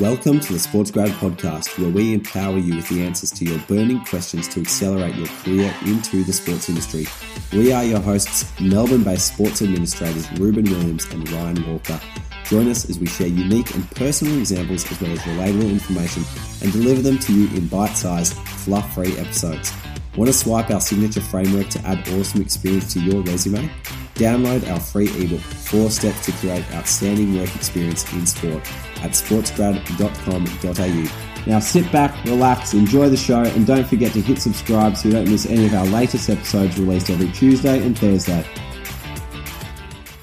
Welcome to the Sports Grad Podcast, where we empower you with the answers to your burning questions to accelerate your career into the sports industry. We are your hosts, Melbourne based sports administrators Reuben Williams and Ryan Walker. Join us as we share unique and personal examples as well as relatable information and deliver them to you in bite sized, fluff free episodes. Want to swipe our signature framework to add awesome experience to your resume? Download our free ebook, Four Steps to Create Outstanding Work Experience in Sport at sportsgrad.com.au. Now sit back, relax, enjoy the show, and don't forget to hit subscribe so you don't miss any of our latest episodes released every Tuesday and Thursday.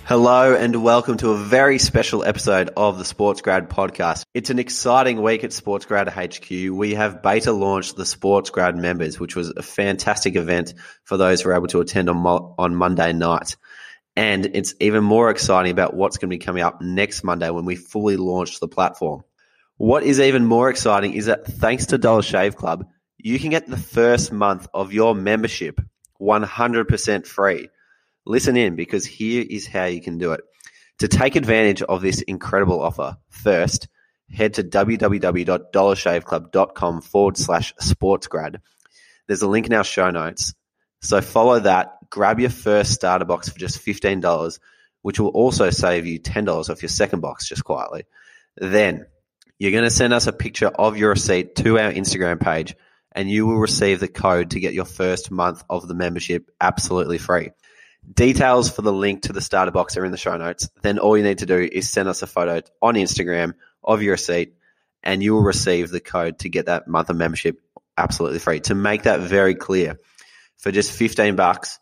Hello and welcome to a very special episode of the Sports Grad podcast. It's an exciting week at Sports Grad HQ. We have beta launched the Sports Grad members, which was a fantastic event for those who were able to attend on, on Monday night. And it's even more exciting about what's going to be coming up next Monday when we fully launch the platform. What is even more exciting is that thanks to Dollar Shave Club, you can get the first month of your membership 100% free. Listen in because here is how you can do it. To take advantage of this incredible offer, first, head to www.dollarshaveclub.com forward slash sportsgrad. There's a link in our show notes. So follow that grab your first starter box for just $15, which will also save you $10 off your second box just quietly. Then you're going to send us a picture of your receipt to our Instagram page and you will receive the code to get your first month of the membership absolutely free. Details for the link to the starter box are in the show notes. Then all you need to do is send us a photo on Instagram of your receipt and you will receive the code to get that month of membership absolutely free. To make that very clear, for just 15 bucks,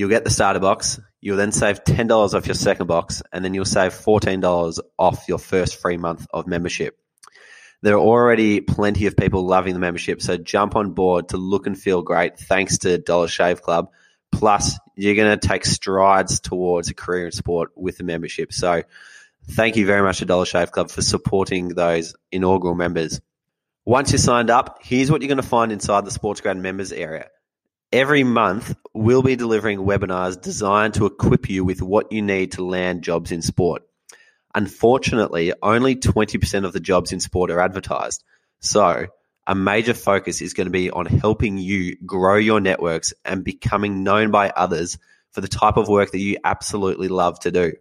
You'll get the starter box. You'll then save $10 off your second box, and then you'll save $14 off your first free month of membership. There are already plenty of people loving the membership, so jump on board to look and feel great thanks to Dollar Shave Club. Plus, you're going to take strides towards a career in sport with the membership. So, thank you very much to Dollar Shave Club for supporting those inaugural members. Once you're signed up, here's what you're going to find inside the Sports Grad members area. Every month, we'll be delivering webinars designed to equip you with what you need to land jobs in sport. Unfortunately, only 20% of the jobs in sport are advertised. So, a major focus is going to be on helping you grow your networks and becoming known by others for the type of work that you absolutely love to do.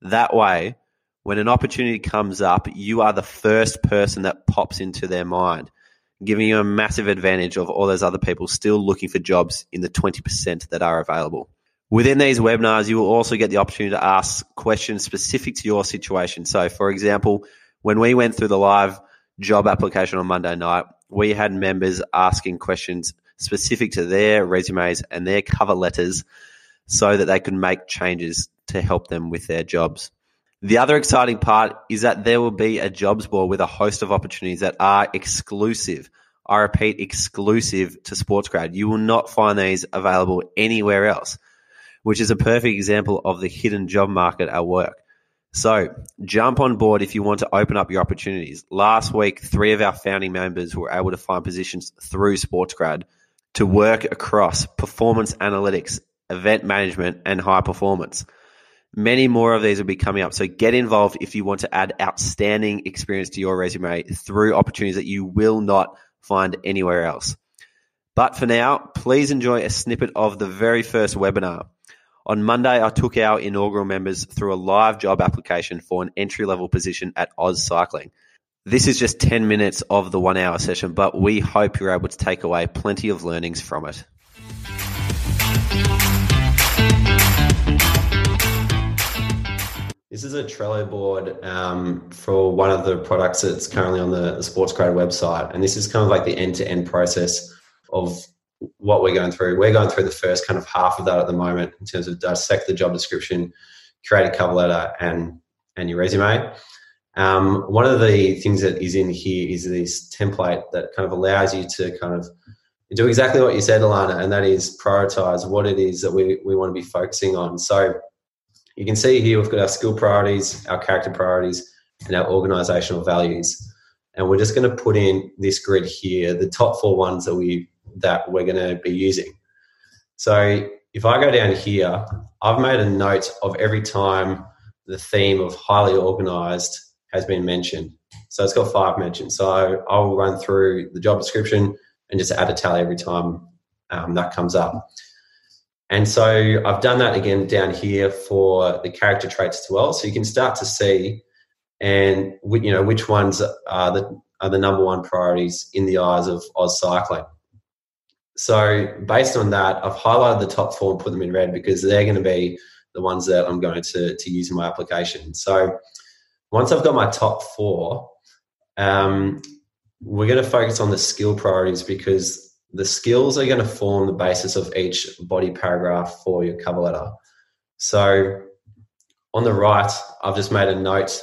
That way, when an opportunity comes up, you are the first person that pops into their mind giving you a massive advantage of all those other people still looking for jobs in the 20% that are available. Within these webinars, you will also get the opportunity to ask questions specific to your situation. So, for example, when we went through the live job application on Monday night, we had members asking questions specific to their resumes and their cover letters so that they could make changes to help them with their jobs. The other exciting part is that there will be a jobs board with a host of opportunities that are exclusive. I repeat, exclusive to SportsGrad. You will not find these available anywhere else, which is a perfect example of the hidden job market at work. So jump on board if you want to open up your opportunities. Last week, three of our founding members were able to find positions through SportsGrad to work across performance analytics, event management, and high performance. Many more of these will be coming up. So get involved if you want to add outstanding experience to your resume through opportunities that you will not find anywhere else. But for now, please enjoy a snippet of the very first webinar. On Monday, I took our inaugural members through a live job application for an entry level position at Aus Cycling. This is just 10 minutes of the one hour session, but we hope you're able to take away plenty of learnings from it. This is a Trello board um, for one of the products that's currently on the, the Sports Grad website. And this is kind of like the end to end process of what we're going through. We're going through the first kind of half of that at the moment in terms of dissect the job description, create a cover letter, and, and your resume. Um, one of the things that is in here is this template that kind of allows you to kind of do exactly what you said, Alana, and that is prioritize what it is that we, we want to be focusing on. So you can see here we've got our skill priorities, our character priorities, and our organizational values. And we're just going to put in this grid here, the top four ones that we that we're going to be using. So if I go down here, I've made a note of every time the theme of highly organized has been mentioned. So it's got five mentions. So I'll run through the job description and just add a tally every time um, that comes up. And so I've done that again down here for the character traits as well. So you can start to see and you know which ones are the are the number one priorities in the eyes of Aus Cycling. So based on that, I've highlighted the top four and put them in red because they're going to be the ones that I'm going to, to use in my application. So once I've got my top four, um, we're going to focus on the skill priorities because the skills are going to form the basis of each body paragraph for your cover letter. So on the right, I've just made a note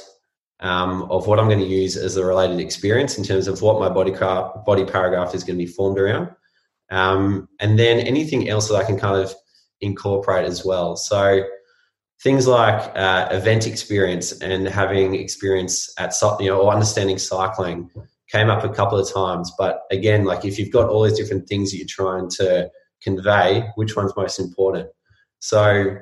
um, of what I'm going to use as the related experience in terms of what my body, body paragraph is going to be formed around. Um, and then anything else that I can kind of incorporate as well. So things like uh, event experience and having experience at you know or understanding cycling came up a couple of times. But again, like if you've got all these different things that you're trying to convey, which one's most important? So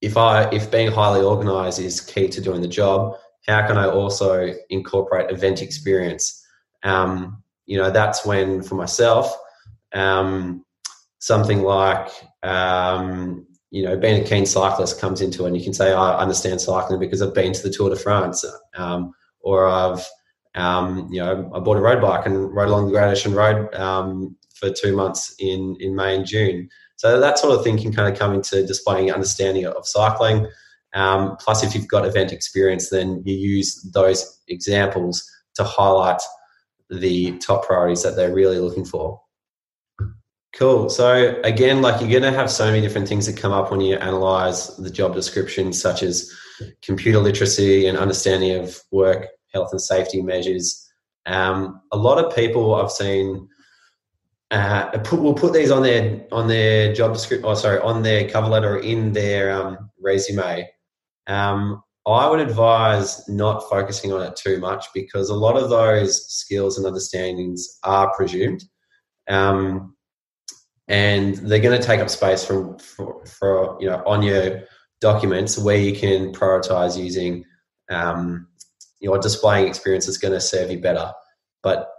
if I if being highly organized is key to doing the job, how can I also incorporate event experience? Um, you know, that's when for myself, um, something like um, you know, being a keen cyclist comes into it, and you can say, I understand cycling because I've been to the Tour de France, um, or I've um, you know, I bought a road bike and rode along the Great Ocean Road um, for two months in, in May and June. So that sort of thing can kind of come into displaying understanding of cycling. Um, plus, if you've got event experience, then you use those examples to highlight the top priorities that they're really looking for. Cool. So again, like you're going to have so many different things that come up when you analyze the job description, such as computer literacy and understanding of work health and safety measures. Um, a lot of people I've seen uh, put, will put these on their on their job description. Oh, sorry, on their cover letter or in their um, resume. Um, I would advise not focusing on it too much because a lot of those skills and understandings are presumed, um, and they're going to take up space from for, for, you know on your documents where you can prioritize using um, your displaying experience is going to serve you better. But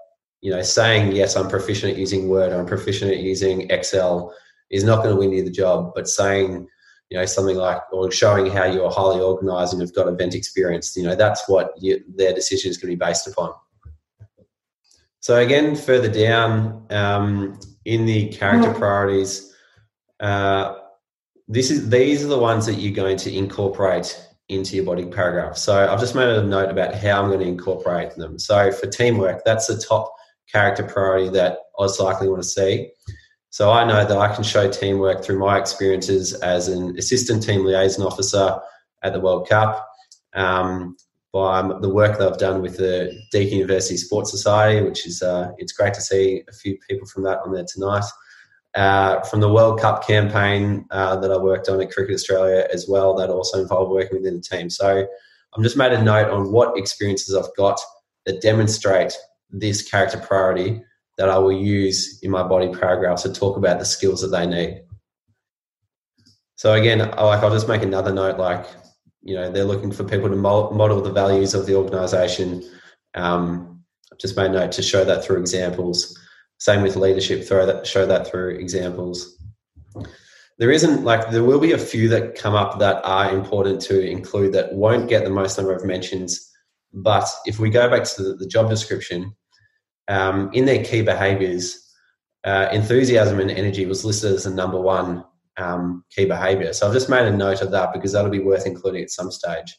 you know, saying yes, I'm proficient at using Word, I'm proficient at using Excel, is not going to win you the job. But saying you know something like or showing how you're highly organized and have got event experience, you know, that's what you, their decision is going to be based upon. So again, further down um, in the character priorities, uh, this is these are the ones that you're going to incorporate into your body paragraph. So I've just made a note about how I'm going to incorporate them. So for teamwork, that's the top character priority that Aus Cycling want to see. So I know that I can show teamwork through my experiences as an assistant team liaison officer at the World Cup, um, by the work that I've done with the Deakin University Sports Society, which is uh, it's great to see a few people from that on there tonight uh, from the World Cup campaign uh, that I worked on at Cricket Australia as well, that also involved working within the team. So I've just made a note on what experiences I've got that demonstrate this character priority that I will use in my body paragraphs to talk about the skills that they need. So again, like I'll just make another note, like you know, they're looking for people to model the values of the organisation. Um, I've just made a note to show that through examples. Same with leadership, throw that, show that through examples. There isn't like there will be a few that come up that are important to include that won't get the most number of mentions. But if we go back to the, the job description, um, in their key behaviors, uh, enthusiasm and energy was listed as the number one um, key behavior. So I've just made a note of that because that'll be worth including at some stage.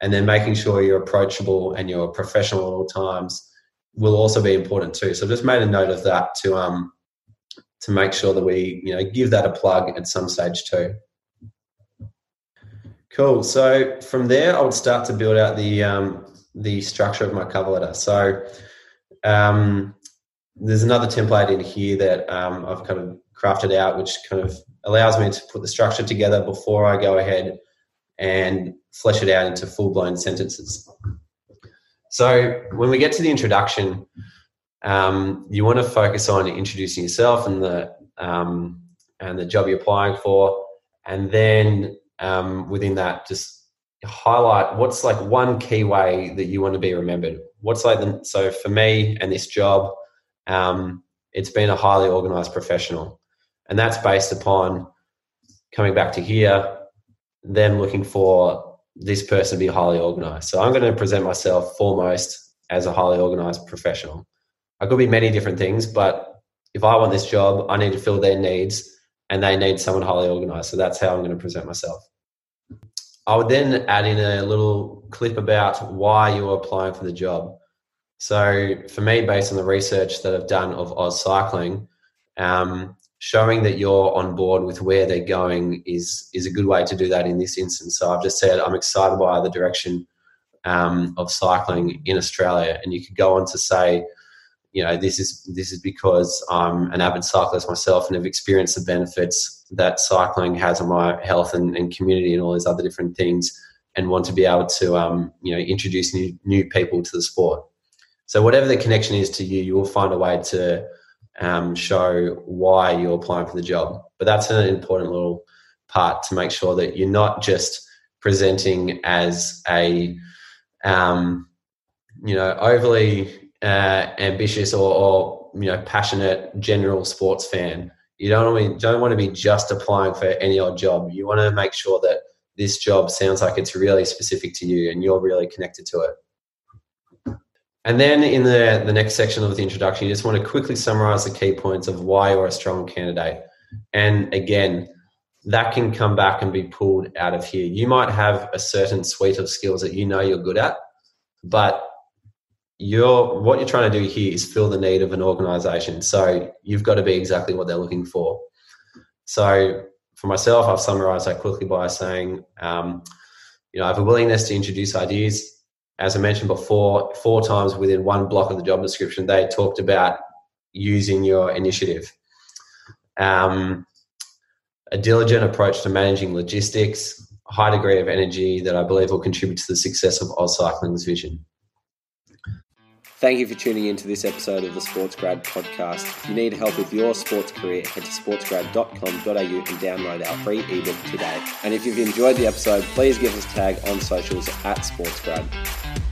And then making sure you're approachable and you're professional at all times will also be important too. So I've just made a note of that to um to make sure that we you know give that a plug at some stage too. Cool. So from there, I would start to build out the um, the structure of my cover letter. So um, there's another template in here that um, I've kind of crafted out, which kind of allows me to put the structure together before I go ahead and flesh it out into full blown sentences. So when we get to the introduction, um, you want to focus on introducing yourself and the um, and the job you're applying for, and then um, within that, just highlight what's like one key way that you want to be remembered. What's like the, so for me and this job, um, it's been a highly organized professional, and that's based upon coming back to here, them looking for this person be highly organized. So I'm going to present myself foremost as a highly organized professional. I could be many different things, but if I want this job, I need to fill their needs and they need someone highly organized. So that's how I'm going to present myself. I would then add in a little clip about why you're applying for the job. So for me, based on the research that I've done of Aus Cycling, um, showing that you're on board with where they're going is is a good way to do that in this instance. So I've just said I'm excited by the direction um, of cycling in Australia, and you could go on to say, you know, this is this is because I'm an avid cyclist myself and have experienced the benefits that cycling has on my health and, and community and all these other different things, and want to be able to um, you know introduce new new people to the sport. So whatever the connection is to you, you will find a way to um, show why you're applying for the job. But that's an important little part to make sure that you're not just presenting as a um, you know overly uh, ambitious or, or, you know passionate general sports fan. You don't to, don't want to be just applying for any odd job. You want to make sure that this job sounds like it's really specific to you and you're really connected to it. And then in the, the next section of the introduction, you just want to quickly summarize the key points of why you're a strong candidate. And again, that can come back and be pulled out of here. You might have a certain suite of skills that you know you're good at, but you're what you're trying to do here is fill the need of an organization. So you've got to be exactly what they're looking for. So for myself, I've summarized that quickly by saying, um, you know, I have a willingness to introduce ideas, as I mentioned before, four times within one block of the job description, they talked about using your initiative. Um, a diligent approach to managing logistics, high degree of energy that I believe will contribute to the success of Aus Cycling's vision. Thank you for tuning in to this episode of the SportsGrad podcast. If you need help with your sports career, head to sportsgrad.com.au and download our free ebook today. And if you've enjoyed the episode, please give us a tag on socials at SportsGrad.